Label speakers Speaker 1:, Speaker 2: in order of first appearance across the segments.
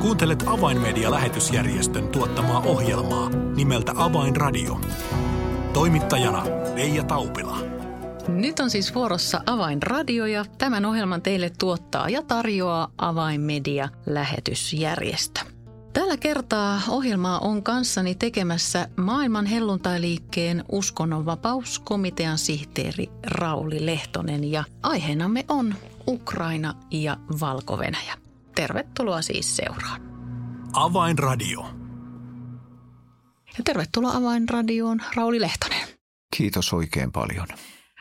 Speaker 1: Kuuntelet Avainmedia-lähetysjärjestön tuottamaa ohjelmaa nimeltä Avainradio. Toimittajana Leija Taupila.
Speaker 2: Nyt on siis vuorossa Avainradio ja tämän ohjelman teille tuottaa ja tarjoaa Avainmedia-lähetysjärjestö. Tällä kertaa ohjelmaa on kanssani tekemässä maailman helluntailiikkeen uskonnonvapauskomitean sihteeri Rauli Lehtonen ja aiheenamme on Ukraina ja Valko-Venäjä. Tervetuloa siis seuraan.
Speaker 1: Avainradio.
Speaker 2: Ja tervetuloa Avainradioon Rauli Lehtonen.
Speaker 3: Kiitos oikein paljon.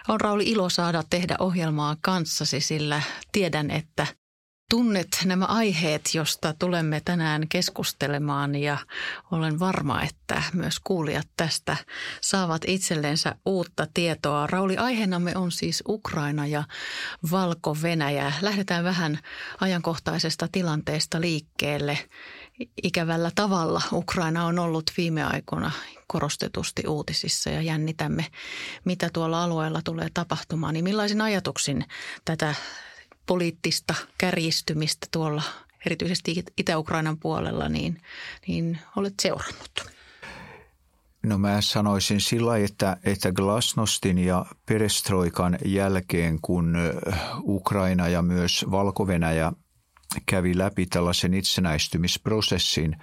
Speaker 2: On Rauli ilo saada tehdä ohjelmaa kanssasi, sillä tiedän, että tunnet nämä aiheet, josta tulemme tänään keskustelemaan ja olen varma, että myös kuulijat tästä saavat itsellensä uutta tietoa. Rauli, aiheenamme on siis Ukraina ja Valko-Venäjä. Lähdetään vähän ajankohtaisesta tilanteesta liikkeelle. Ikävällä tavalla Ukraina on ollut viime aikoina korostetusti uutisissa ja jännitämme, mitä tuolla alueella tulee tapahtumaan. Niin millaisin ajatuksin tätä poliittista kärjistymistä tuolla erityisesti Itä-Ukrainan puolella, niin, niin olet seurannut?
Speaker 3: No mä sanoisin sillä että, että Glasnostin ja Perestroikan jälkeen, kun Ukraina ja myös valko kävi läpi tällaisen itsenäistymisprosessin,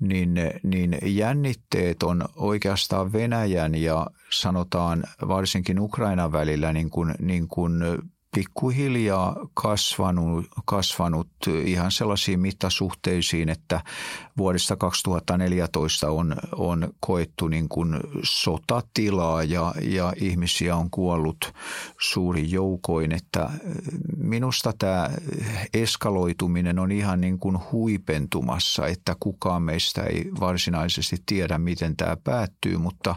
Speaker 3: niin, niin jännitteet on oikeastaan Venäjän ja sanotaan varsinkin Ukrainan välillä niin kuin, niin kuin pikkuhiljaa kasvanut, kasvanut ihan sellaisiin mittasuhteisiin, että vuodesta 2014 on, on koettu niin kuin sotatilaa ja, ja ihmisiä on kuollut suuri joukoin. Että minusta tämä eskaloituminen on ihan niin kuin huipentumassa, että kukaan meistä ei varsinaisesti tiedä, miten tämä päättyy, mutta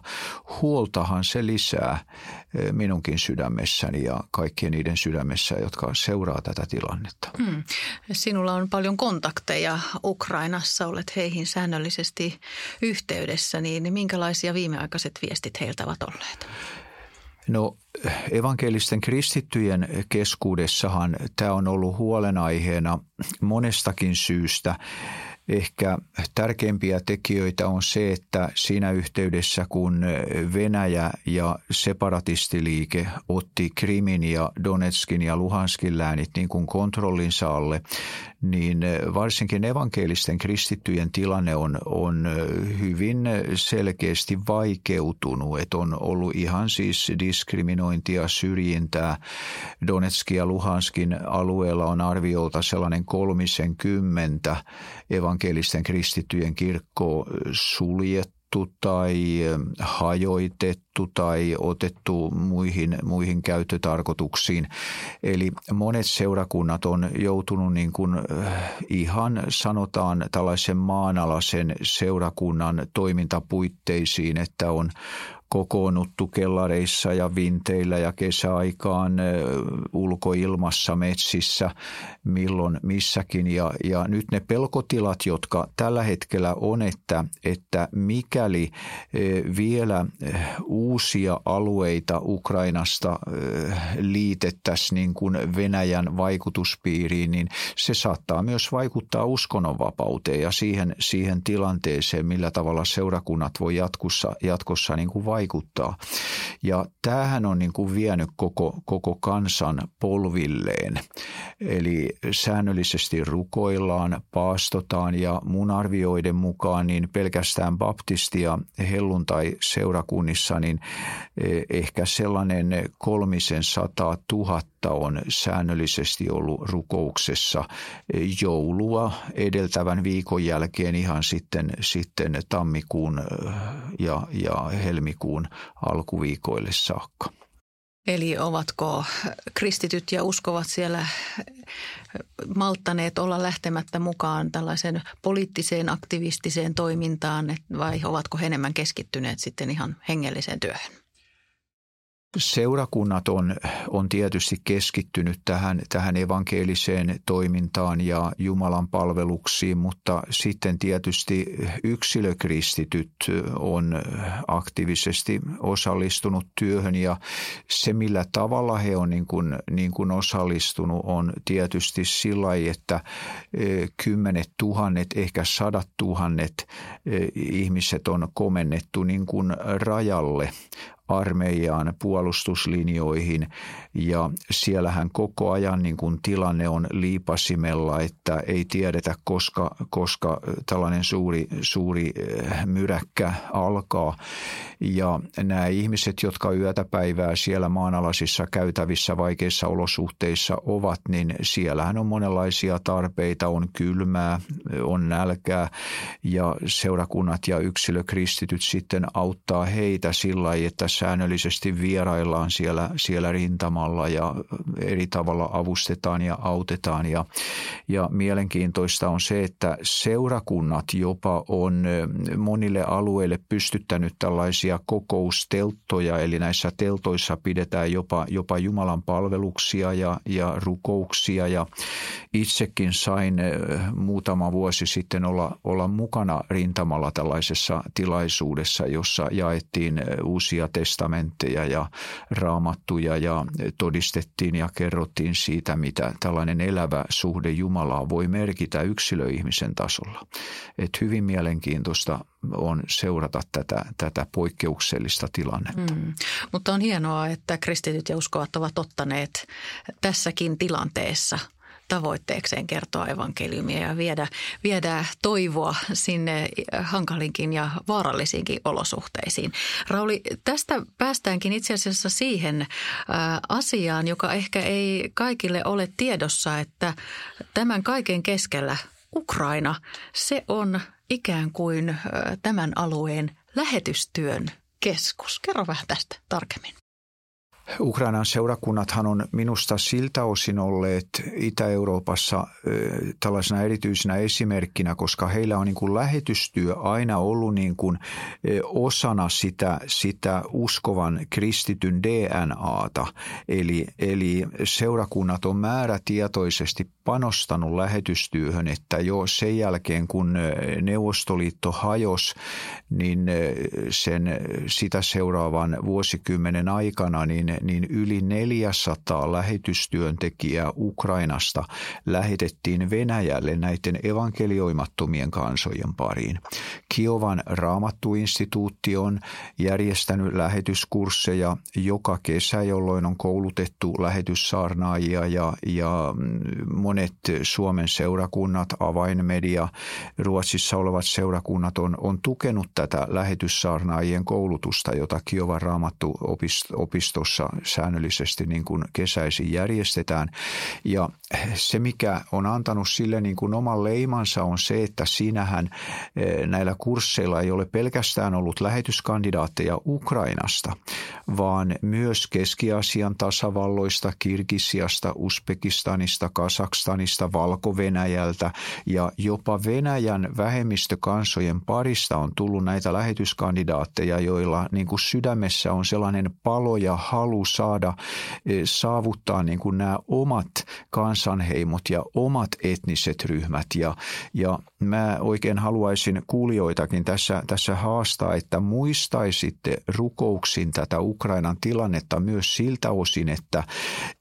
Speaker 3: huoltahan se lisää minunkin sydämessäni ja kaikkien niiden sydämessä, jotka seuraa tätä tilannetta. Hmm.
Speaker 2: Sinulla on paljon kontakteja Ukrainassa, olet heihin säännöllisesti yhteydessä, niin minkälaisia viimeaikaiset viestit heiltä ovat olleet?
Speaker 3: No evankelisten kristittyjen keskuudessahan tämä on ollut huolenaiheena monestakin syystä. Ehkä tärkeimpiä tekijöitä on se, että siinä yhteydessä kun Venäjä ja separatistiliike otti Krimin ja Donetskin ja Luhanskin läänit niin kuin kontrollinsa alle, niin varsinkin evankelisten kristittyjen tilanne on, on hyvin selkeästi vaikeutunut. Että on ollut ihan siis diskriminointia, syrjintää. Donetskin ja Luhanskin alueella on arviolta sellainen kolmisen kymmentä evankelisten kristittyjen kirkkoa suljettu tai hajoitettu tai otettu muihin, muihin käyttötarkoituksiin. Eli monet seurakunnat on joutunut niin kuin ihan sanotaan tällaisen maanalaisen seurakunnan toimintapuitteisiin, että on kokoonnuttu kellareissa ja vinteillä ja kesäaikaan ulkoilmassa, metsissä, milloin missäkin. Ja, ja nyt ne pelkotilat, jotka tällä hetkellä on, että, että mikäli vielä uusia alueita Ukrainasta liitettäisiin niin kuin Venäjän vaikutuspiiriin, niin se saattaa myös vaikuttaa uskonnonvapauteen ja siihen, siihen tilanteeseen, millä tavalla seurakunnat voi jatkossa, jatkossa niin kuin vaikuttaa. Ja tämähän on niin kuin vienyt koko, koko kansan polvilleen. Eli säännöllisesti rukoillaan, paastotaan ja mun arvioiden mukaan niin pelkästään baptistia helluntai-seurakunnissa niin eh, ehkä sellainen kolmisen sata tuhatta on säännöllisesti ollut rukouksessa joulua edeltävän viikon jälkeen ihan sitten, sitten tammikuun eh, ja, ja helmikuun alkuviikoille saakka.
Speaker 2: Eli ovatko kristityt ja uskovat siellä malttaneet olla lähtemättä mukaan tällaisen poliittiseen aktivistiseen toimintaan vai ovatko he enemmän keskittyneet sitten ihan hengelliseen työhön?
Speaker 3: Seurakunnat on, on tietysti keskittynyt tähän, tähän evankeliseen toimintaan ja Jumalan palveluksiin, mutta sitten tietysti yksilökristityt on aktiivisesti osallistunut työhön ja se millä tavalla he on niin kuin, niin kuin osallistunut on tietysti sillä että e, kymmenet tuhannet, ehkä sadat tuhannet e, ihmiset on komennettu niin kuin rajalle armeijaan, puolustuslinjoihin ja siellähän koko ajan niin kuin tilanne on liipasimella, että ei tiedetä koska, koska tällainen suuri, suuri eh, myräkkä alkaa. Ja nämä ihmiset, jotka yötä päivää siellä maanalaisissa käytävissä vaikeissa olosuhteissa ovat, niin siellähän on monenlaisia tarpeita, on kylmää, on nälkää ja seurakunnat ja yksilökristityt sitten auttaa heitä sillä että säännöllisesti vieraillaan siellä, siellä rintamalla ja eri tavalla avustetaan ja autetaan. Ja, ja mielenkiintoista on se, että seurakunnat jopa on monille alueille pystyttänyt tällaisia kokoustelttoja, eli näissä teltoissa pidetään jopa, jopa Jumalan palveluksia ja, ja rukouksia. Ja itsekin sain muutama vuosi sitten olla, olla mukana rintamalla tällaisessa tilaisuudessa, jossa jaettiin uusia testamentteja ja raamattuja ja todistettiin ja kerrottiin siitä, mitä tällainen elävä suhde Jumalaa voi merkitä yksilöihmisen tasolla. Et hyvin mielenkiintoista on seurata tätä, tätä poikkeuksellista tilannetta. Mm.
Speaker 2: Mutta on hienoa, että kristityt ja uskovat ovat ottaneet tässäkin tilanteessa – tavoitteekseen kertoa evankeliumia ja viedä, viedä toivoa sinne hankalinkin ja vaarallisiinkin olosuhteisiin. Rauli, tästä päästäänkin itse asiassa siihen asiaan, joka ehkä ei kaikille ole tiedossa, että tämän kaiken keskellä Ukraina, se on ikään kuin tämän alueen lähetystyön keskus. Kerro vähän tästä tarkemmin.
Speaker 3: Ukrainan seurakunnathan on minusta siltä osin olleet Itä-Euroopassa tällaisena erityisenä esimerkkinä, koska heillä on niin kuin lähetystyö aina ollut niin kuin osana sitä, sitä uskovan kristityn DNAta. Eli, eli seurakunnat on määrätietoisesti panostanut lähetystyöhön, että jo sen jälkeen kun Neuvostoliitto hajosi, niin sen sitä seuraavan vuosikymmenen aikana niin niin yli 400 lähetystyöntekijää Ukrainasta lähetettiin Venäjälle näiden evankelioimattomien kansojen pariin. Kiovan raamattuinstituutti on järjestänyt lähetyskursseja joka kesä, jolloin on koulutettu lähetyssaarnaajia ja, ja monet Suomen seurakunnat, avainmedia, Ruotsissa olevat seurakunnat on, on tukenut tätä lähetyssaarnaajien koulutusta, jota Kiovan raamattuopistossa säännöllisesti niin kuin kesäisin järjestetään. Ja se, mikä on antanut sille niin kuin oman leimansa, on se, että siinähän eh, näillä kursseilla ei ole pelkästään ollut lähetyskandidaatteja Ukrainasta, vaan myös Keski-Aasian tasavalloista, Kirgisiasta, Uzbekistanista, Kasakstanista, Valko-Venäjältä ja jopa Venäjän vähemmistökansojen parista on tullut näitä lähetyskandidaatteja, joilla niin kuin sydämessä on sellainen palo ja halu saada e, saavuttaa niin kuin nämä omat kansanheimot ja omat etniset ryhmät. Ja, ja mä oikein haluaisin kuulijoitakin tässä, tässä haastaa, että muistaisitte rukouksin tätä Ukrainan tilannetta myös siltä osin, että,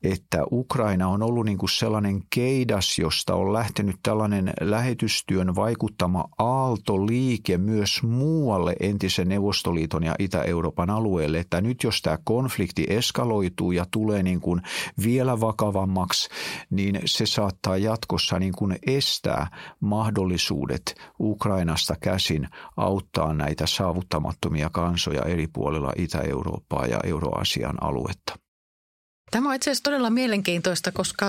Speaker 3: että Ukraina on ollut niin kuin sellainen keidas, josta on lähtenyt tällainen lähetystyön vaikuttama aaltoliike myös muualle entisen Neuvostoliiton ja Itä-Euroopan alueelle, että nyt jos tämä konflikti eskaloituu ja tulee niin kuin vielä vakavammaksi, niin se saattaa jatkossa niin kuin estää mahdollisuudet Ukrainasta käsin auttaa näitä saavuttamattomia kansoja eri puolilla Itä-Eurooppaa ja Euroasian aluetta.
Speaker 2: Tämä on itse asiassa todella mielenkiintoista, koska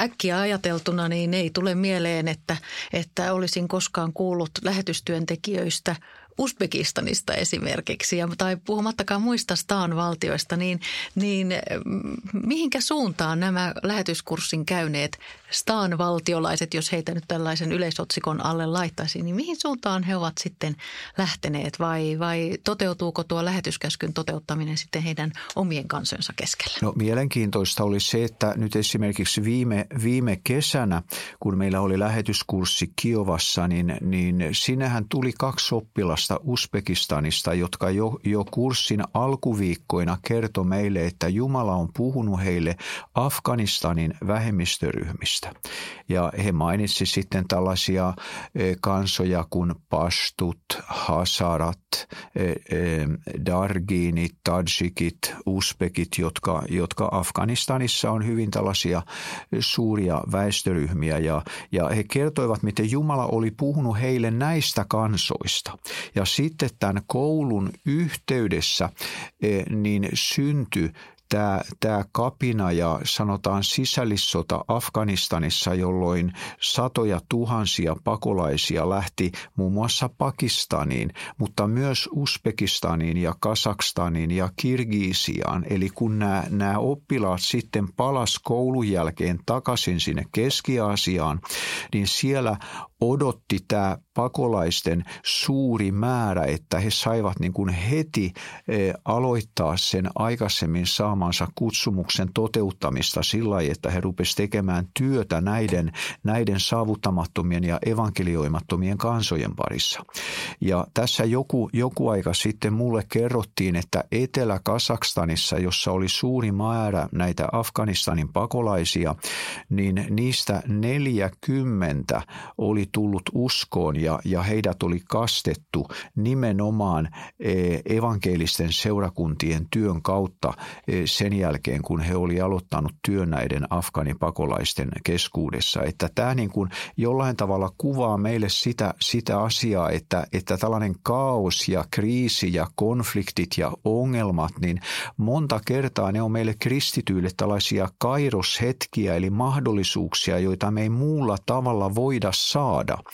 Speaker 2: äkkiä ajateltuna niin ei tule mieleen, että, että olisin koskaan kuullut lähetystyöntekijöistä – Uzbekistanista esimerkiksi, tai puhumattakaan muista staan valtioista, niin, niin mm, mihinkä suuntaan nämä lähetyskurssin käyneet staan-valtiolaiset, jos heitä nyt tällaisen yleisotsikon alle laittaisi, niin mihin suuntaan he ovat sitten lähteneet vai, vai toteutuuko tuo lähetyskäskyn toteuttaminen sitten heidän omien kansojensa keskellä?
Speaker 3: No mielenkiintoista oli se, että nyt esimerkiksi viime, viime kesänä, kun meillä oli lähetyskurssi Kiovassa, niin, niin sinähän tuli kaksi oppilasta Uzbekistanista, jotka jo, jo kurssin alkuviikkoina kertoi meille, että Jumala on puhunut heille Afganistanin vähemmistöryhmistä. Ja he mainitsivat sitten tällaisia e, kansoja kuin Pastut, Hasarat, e, e, Darginit, Tadjikit, Uzbekit, jotka, jotka Afganistanissa on hyvin tällaisia suuria väestöryhmiä. Ja, ja he kertoivat, miten Jumala oli puhunut heille näistä kansoista. Ja sitten tämän koulun yhteydessä niin syntyi tämä, tämä kapina ja sanotaan sisällissota Afganistanissa, jolloin satoja tuhansia pakolaisia lähti muun muassa Pakistaniin, mutta myös Uzbekistaniin ja Kasakstaniin ja Kirgiisiaan. Eli kun nämä, nämä oppilaat sitten palas koulun jälkeen takaisin sinne Keski-Aasiaan, niin siellä odotti tämä pakolaisten suuri määrä, että he saivat niin kuin heti e, aloittaa sen aikaisemmin saamansa kutsumuksen toteuttamista sillä lailla, että he rupesivat tekemään työtä näiden, näiden saavuttamattomien ja evankelioimattomien kansojen parissa. Ja tässä joku, joku aika sitten mulle kerrottiin, että Etelä-Kasakstanissa, jossa oli suuri määrä näitä Afganistanin pakolaisia, niin niistä 40 oli tullut uskoon ja, ja heidät oli kastettu nimenomaan e, evankelisten seurakuntien työn kautta e, sen jälkeen, kun he oli aloittanut työn näiden afganipakolaisten keskuudessa. Että tämä niin kuin jollain tavalla kuvaa meille sitä, sitä asiaa, että, että tällainen kaos ja kriisi ja konfliktit ja ongelmat, niin monta kertaa ne on meille kristityille tällaisia kairoshetkiä, eli mahdollisuuksia, joita me ei muulla tavalla voida saada saada.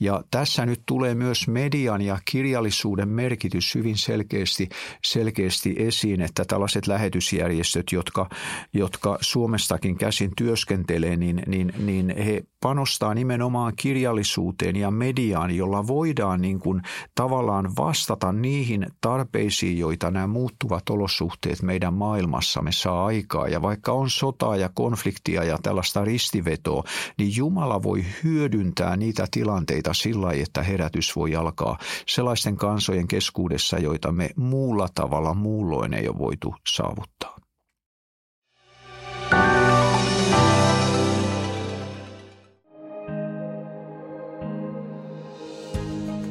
Speaker 3: Ja tässä nyt tulee myös median ja kirjallisuuden merkitys hyvin selkeästi, selkeästi esiin, että tällaiset lähetysjärjestöt, jotka, jotka Suomestakin käsin työskentelee, niin, niin, niin he panostaa nimenomaan kirjallisuuteen ja mediaan, jolla voidaan niin kuin tavallaan vastata niihin tarpeisiin, joita nämä muuttuvat olosuhteet meidän maailmassamme saa aikaa. Ja vaikka on sotaa ja konfliktia ja tällaista ristivetoa, niin Jumala voi hyödyntää niitä tilanteita sillä että herätys voi alkaa sellaisten kansojen keskuudessa, joita me muulla tavalla muulloin ei ole voitu saavuttaa.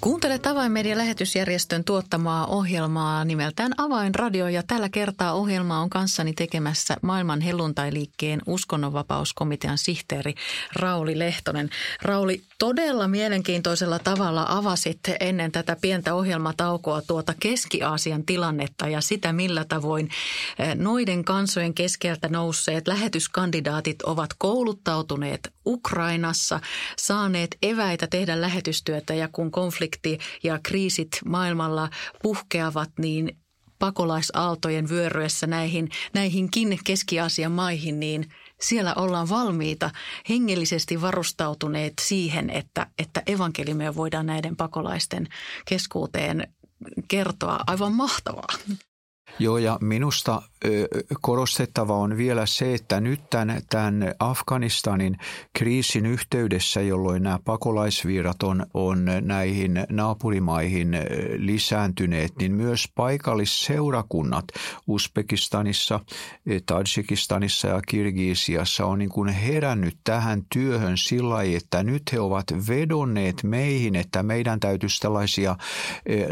Speaker 2: Kuuntelet Avainmedian lähetysjärjestön tuottamaa ohjelmaa nimeltään Avainradio ja tällä kertaa ohjelma on kanssani tekemässä maailman helluntailiikkeen uskonnonvapauskomitean sihteeri Rauli Lehtonen. Rauli, todella mielenkiintoisella tavalla avasit ennen tätä pientä ohjelmataukoa tuota Keski-Aasian tilannetta ja sitä, millä tavoin eh, noiden kansojen keskeltä nousseet lähetyskandidaatit ovat kouluttautuneet Ukrainassa, saaneet eväitä tehdä lähetystyötä ja kun konflikti ja kriisit maailmalla puhkeavat, niin pakolaisaaltojen vyöryessä näihin, näihinkin Keski-Aasian maihin, niin siellä ollaan valmiita, hengellisesti varustautuneet siihen, että, että evankelimia voidaan näiden pakolaisten keskuuteen kertoa. Aivan mahtavaa.
Speaker 3: Joo, ja minusta korostettava on vielä se, että nyt tämän, tämän Afganistanin kriisin yhteydessä, jolloin nämä pakolaisvirrat on, on näihin naapurimaihin lisääntyneet, niin myös paikallisseurakunnat Uzbekistanissa, Tajikistanissa ja Kirgisiassa on niin kuin herännyt tähän työhön sillä lailla, että nyt he ovat vedonneet meihin, että meidän täytyisi tällaisia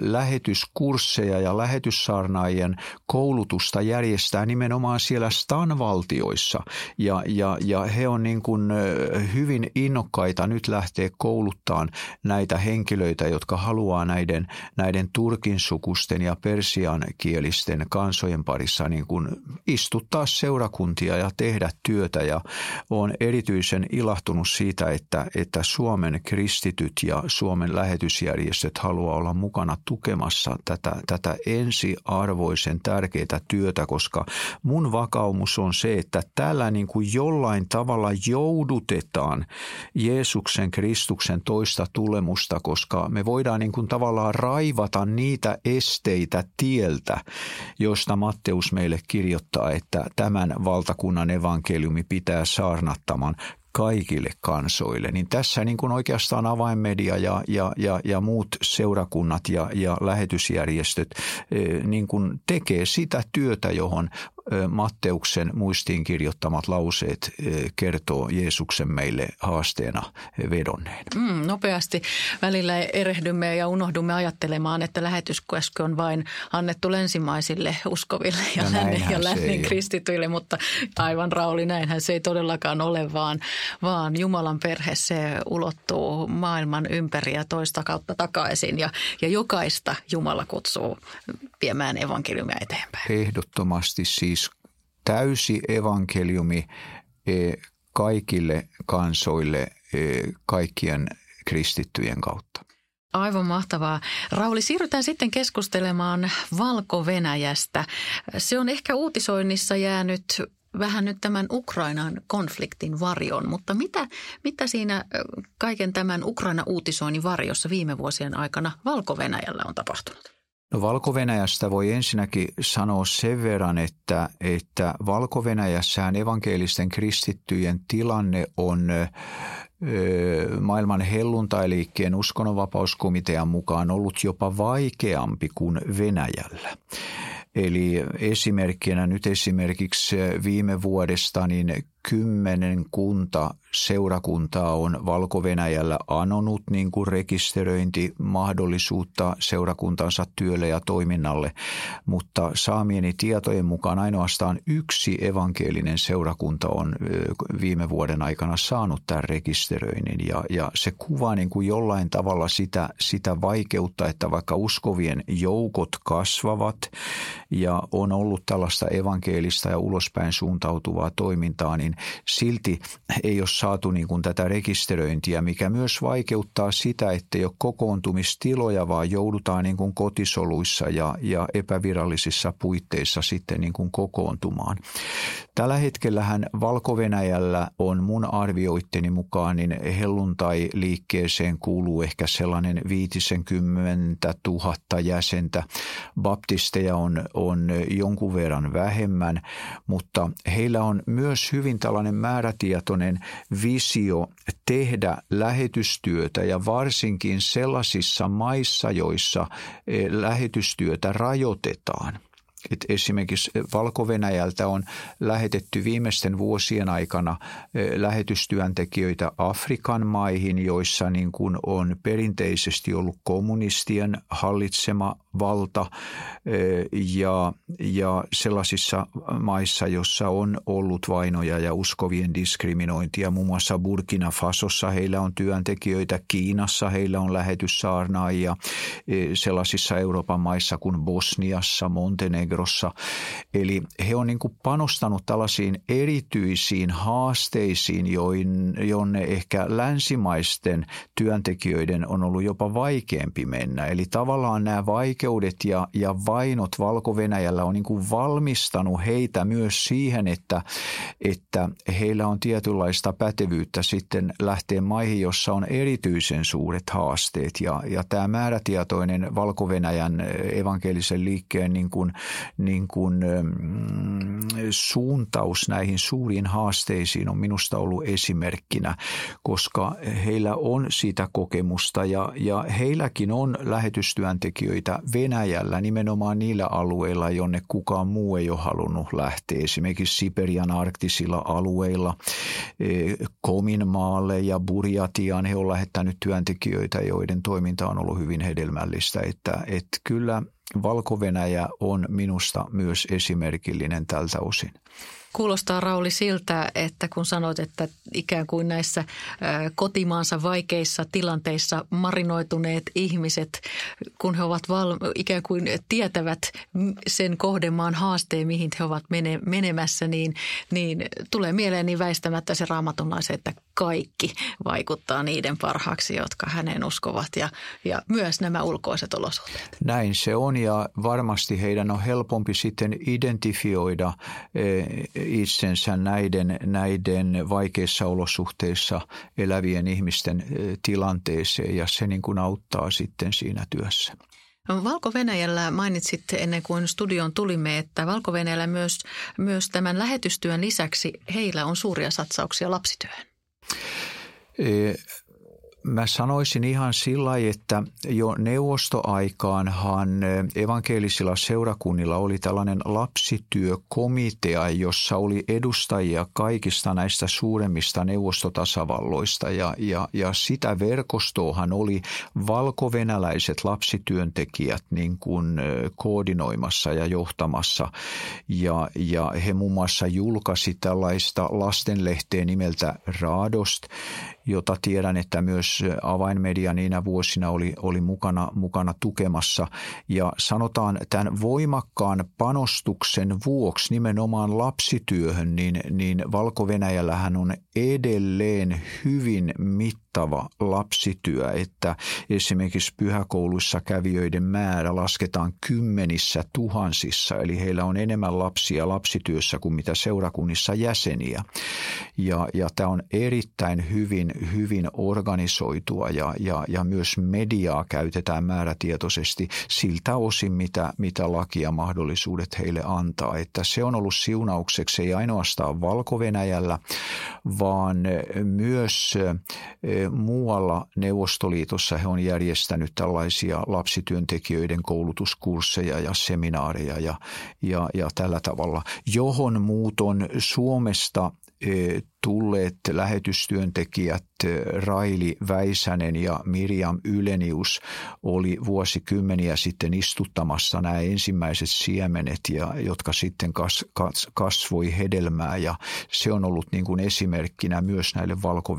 Speaker 3: lähetyskursseja ja lähetyssaarnaajien koulutusta järjestää nimenomaan siellä Stan-valtioissa. Ja, ja, ja he on niin kuin hyvin innokkaita nyt lähteä kouluttaan näitä henkilöitä, jotka haluaa näiden, näiden turkin sukusten ja persian kielisten kansojen parissa niin kuin istuttaa seurakuntia ja tehdä työtä. Ja olen erityisen ilahtunut siitä, että, että Suomen kristityt ja Suomen lähetysjärjestöt haluaa olla mukana tukemassa tätä, tätä ensiarvoisen tärkeää työtä, koska mun vakaumus on se, että tällä niin kuin jollain tavalla joudutetaan Jeesuksen Kristuksen toista tulemusta, koska me voidaan niin kuin tavallaan raivata niitä esteitä tieltä, josta Matteus meille kirjoittaa, että tämän valtakunnan evankeliumi pitää saarnattamaan kaikille kansoille, niin tässä niin kuin oikeastaan avainmedia ja, ja, ja, ja muut seurakunnat ja, ja lähetysjärjestöt eh, niin kuin tekee sitä työtä, johon Matteuksen muistiin kirjoittamat lauseet kertoo Jeesuksen meille haasteena vedonneen.
Speaker 2: Mm, nopeasti välillä erehdymme ja unohdumme ajattelemaan, että lähetyskäsky on vain annettu länsimaisille uskoville ja, ja lännen, ja lännen kristityille, mutta aivan Rauli, näinhän se ei todellakaan ole, vaan, vaan Jumalan perhe se ulottuu maailman ympäri ja toista kautta takaisin ja, ja jokaista Jumala kutsuu viemään evankeliumia eteenpäin.
Speaker 3: Ehdottomasti siis täysi evankeliumi e, kaikille kansoille e, kaikkien kristittyjen kautta.
Speaker 2: Aivan mahtavaa. Rauli, siirrytään sitten keskustelemaan Valko-Venäjästä. Se on ehkä uutisoinnissa jäänyt vähän nyt tämän Ukrainan konfliktin varjon, mutta mitä, mitä siinä kaiken tämän Ukraina-uutisoinnin varjossa viime vuosien aikana Valko-Venäjällä on tapahtunut?
Speaker 3: No valko voi ensinnäkin sanoa sen verran, että, että valko evankelisten kristittyjen tilanne on maailman helluntailiikkeen uskonnonvapauskomitean mukaan ollut jopa vaikeampi kuin Venäjällä. Eli esimerkkinä nyt esimerkiksi viime vuodesta niin kymmenen kunta seurakuntaa on Valko-Venäjällä anonut niin kuin rekisteröintimahdollisuutta seurakuntansa työlle ja toiminnalle, mutta saamieni tietojen mukaan ainoastaan yksi evankelinen seurakunta on viime vuoden aikana saanut tämän rekisteröinnin. Ja, ja se kuvaa niin kuin jollain tavalla sitä, sitä vaikeutta, että vaikka uskovien joukot kasvavat ja on ollut tällaista evankelista ja ulospäin suuntautuvaa toimintaa, niin silti ei ole saatu niin kuin tätä rekisteröintiä, mikä myös vaikeuttaa sitä, että ei ole kokoontumistiloja, vaan joudutaan niin kuin kotisoluissa ja, ja epävirallisissa puitteissa sitten niin kuin kokoontumaan. Tällä hetkellähän valko on mun arvioitteni mukaan, niin helluntai-liikkeeseen kuuluu ehkä sellainen 50 000 jäsentä. Baptisteja on, on jonkun verran vähemmän, mutta heillä on myös hyvin tällainen määrätietoinen visio tehdä lähetystyötä ja varsinkin sellaisissa maissa, joissa eh, lähetystyötä rajoitetaan – et esimerkiksi valko on lähetetty viimeisten vuosien aikana lähetystyöntekijöitä Afrikan maihin, joissa niin kuin on perinteisesti ollut kommunistien hallitsema valta ja, ja sellaisissa maissa, jossa on ollut vainoja ja uskovien diskriminointia. Muun muassa Burkina Fasossa heillä on työntekijöitä, Kiinassa heillä on lähetyssaarnaajia, sellaisissa Euroopan maissa kuin Bosniassa, Montenegro, Montenegrossa. Eli he on niin kuin panostanut tällaisiin erityisiin haasteisiin, jonne ehkä länsimaisten työntekijöiden on ollut jopa vaikeampi mennä. Eli tavallaan nämä vaikeudet ja, ja vainot Valko-Venäjällä on niin kuin valmistanut heitä myös siihen, että, että heillä on tietynlaista pätevyyttä sitten lähteä maihin, jossa on erityisen suuret haasteet. Ja, ja tämä määrätietoinen Valko-Venäjän evankelisen liikkeen niin kuin niin kuin, mm, suuntaus näihin suuriin haasteisiin on minusta ollut esimerkkinä, koska heillä on sitä kokemusta ja, ja heilläkin on lähetystyöntekijöitä Venäjällä nimenomaan niillä alueilla, jonne kukaan muu ei ole halunnut lähteä. Esimerkiksi Siperian arktisilla alueilla, e, Kominmaalle ja Burjatiaan he on lähettänyt työntekijöitä, joiden toiminta on ollut hyvin hedelmällistä. Että, että kyllä valko on minusta myös esimerkillinen tältä osin.
Speaker 2: Kuulostaa Rauli siltä, että kun sanot, että ikään kuin näissä kotimaansa vaikeissa tilanteissa marinoituneet ihmiset, kun he ovat val- ikään kuin tietävät sen kohdemaan haasteen, mihin he ovat mene- menemässä, niin, niin tulee mieleen niin väistämättä se raamatunlaisen, että kaikki vaikuttaa niiden parhaaksi, jotka hänen uskovat ja, ja myös nämä ulkoiset olosuhteet.
Speaker 3: Näin se on ja varmasti heidän on helpompi sitten identifioida itsensä näiden, näiden vaikeissa olosuhteissa elävien ihmisten tilanteeseen ja se niin kuin auttaa sitten siinä työssä.
Speaker 2: Valko-Venäjällä mainitsit ennen kuin studioon tulimme, että valko myös, myös tämän lähetystyön lisäksi heillä on suuria satsauksia lapsityöhön.
Speaker 3: É, Mä sanoisin ihan sillä että jo neuvostoaikaanhan evankelisilla seurakunnilla oli tällainen lapsityökomitea, jossa oli edustajia kaikista näistä suuremmista neuvostotasavalloista. Ja, ja, ja sitä verkostoahan oli valkovenäläiset lapsityöntekijät niin kuin koordinoimassa ja johtamassa. Ja, ja he muun muassa julkaisi tällaista lastenlehteä nimeltä Raadost, jota tiedän, että myös avainmedia niinä vuosina oli, oli mukana, mukana tukemassa. Ja sanotaan tämän voimakkaan panostuksen vuoksi nimenomaan lapsityöhön, niin, niin Valko-Venäjällähän on edelleen hyvin mittava lapsityö, että esimerkiksi pyhäkouluissa kävijöiden määrä lasketaan kymmenissä tuhansissa, eli heillä on enemmän lapsia lapsityössä kuin mitä seurakunnissa jäseniä. Ja, ja tämä on erittäin hyvin, hyvin organisoitua ja, ja, ja myös mediaa käytetään määrätietoisesti siltä osin, mitä, mitä laki ja mahdollisuudet heille antaa. Että se on ollut siunaukseksi ei ainoastaan Valko-Venäjällä, vaan myös eh, muualla Neuvostoliitossa he on järjestänyt tällaisia lapsityöntekijöiden koulutuskursseja ja seminaareja ja, ja, ja tällä tavalla, johon muuton Suomesta eh, tulleet lähetystyöntekijät Raili Väisänen ja Miriam Ylenius oli vuosikymmeniä sitten istuttamassa nämä ensimmäiset siemenet, ja, jotka sitten kas, kas, kasvoi hedelmää ja se on ollut niin kuin esimerkkinä myös näille valko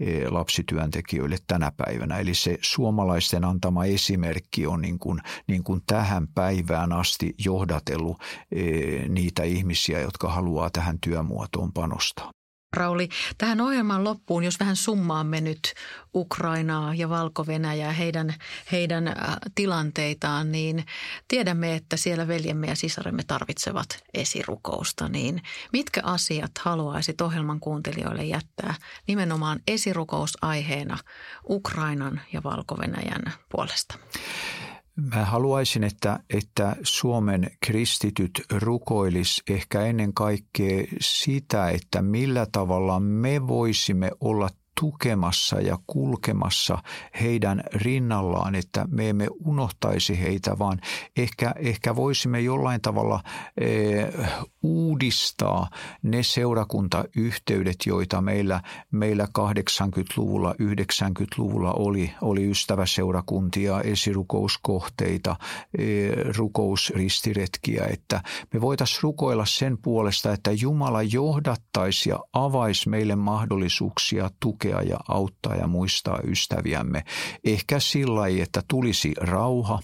Speaker 3: e, lapsityöntekijöille tänä päivänä. Eli se suomalaisten antama esimerkki on niin kuin, niin kuin tähän päivään asti johdatellut e, niitä ihmisiä, jotka haluaa tähän työmuotoon panostaa.
Speaker 2: Rauli, tähän ohjelman loppuun, jos vähän summaamme nyt Ukrainaa ja valko ja heidän, heidän äh, tilanteitaan, niin tiedämme, että siellä veljemme ja sisaremme tarvitsevat esirukousta. Niin mitkä asiat haluaisit ohjelman kuuntelijoille jättää nimenomaan esirukousaiheena Ukrainan ja valko puolesta?
Speaker 3: Mä haluaisin, että, että Suomen kristityt rukoilis ehkä ennen kaikkea sitä, että millä tavalla me voisimme olla tukemassa ja kulkemassa heidän rinnallaan, että me emme unohtaisi heitä, vaan ehkä, ehkä voisimme jollain tavalla e, uudistaa ne seurakuntayhteydet, joita meillä, meillä 80-luvulla, 90-luvulla oli, oli ystäväseurakuntia, esirukouskohteita, e, rukousristiretkiä, että me voitaisiin rukoilla sen puolesta, että Jumala johdattaisi ja avaisi meille mahdollisuuksia tukea tukea ja auttaa ja muistaa ystäviämme. Ehkä sillä että tulisi rauha,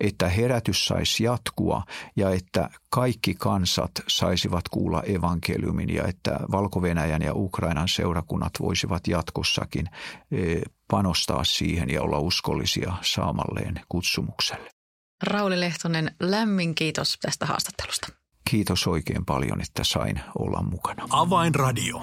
Speaker 3: että herätys saisi jatkua ja että kaikki kansat saisivat kuulla evankeliumin ja että valko ja Ukrainan seurakunnat voisivat jatkossakin e, panostaa siihen ja olla uskollisia saamalleen kutsumukselle.
Speaker 2: Rauli Lehtonen, lämmin kiitos tästä haastattelusta.
Speaker 3: Kiitos oikein paljon, että sain olla mukana.
Speaker 1: Avainradio.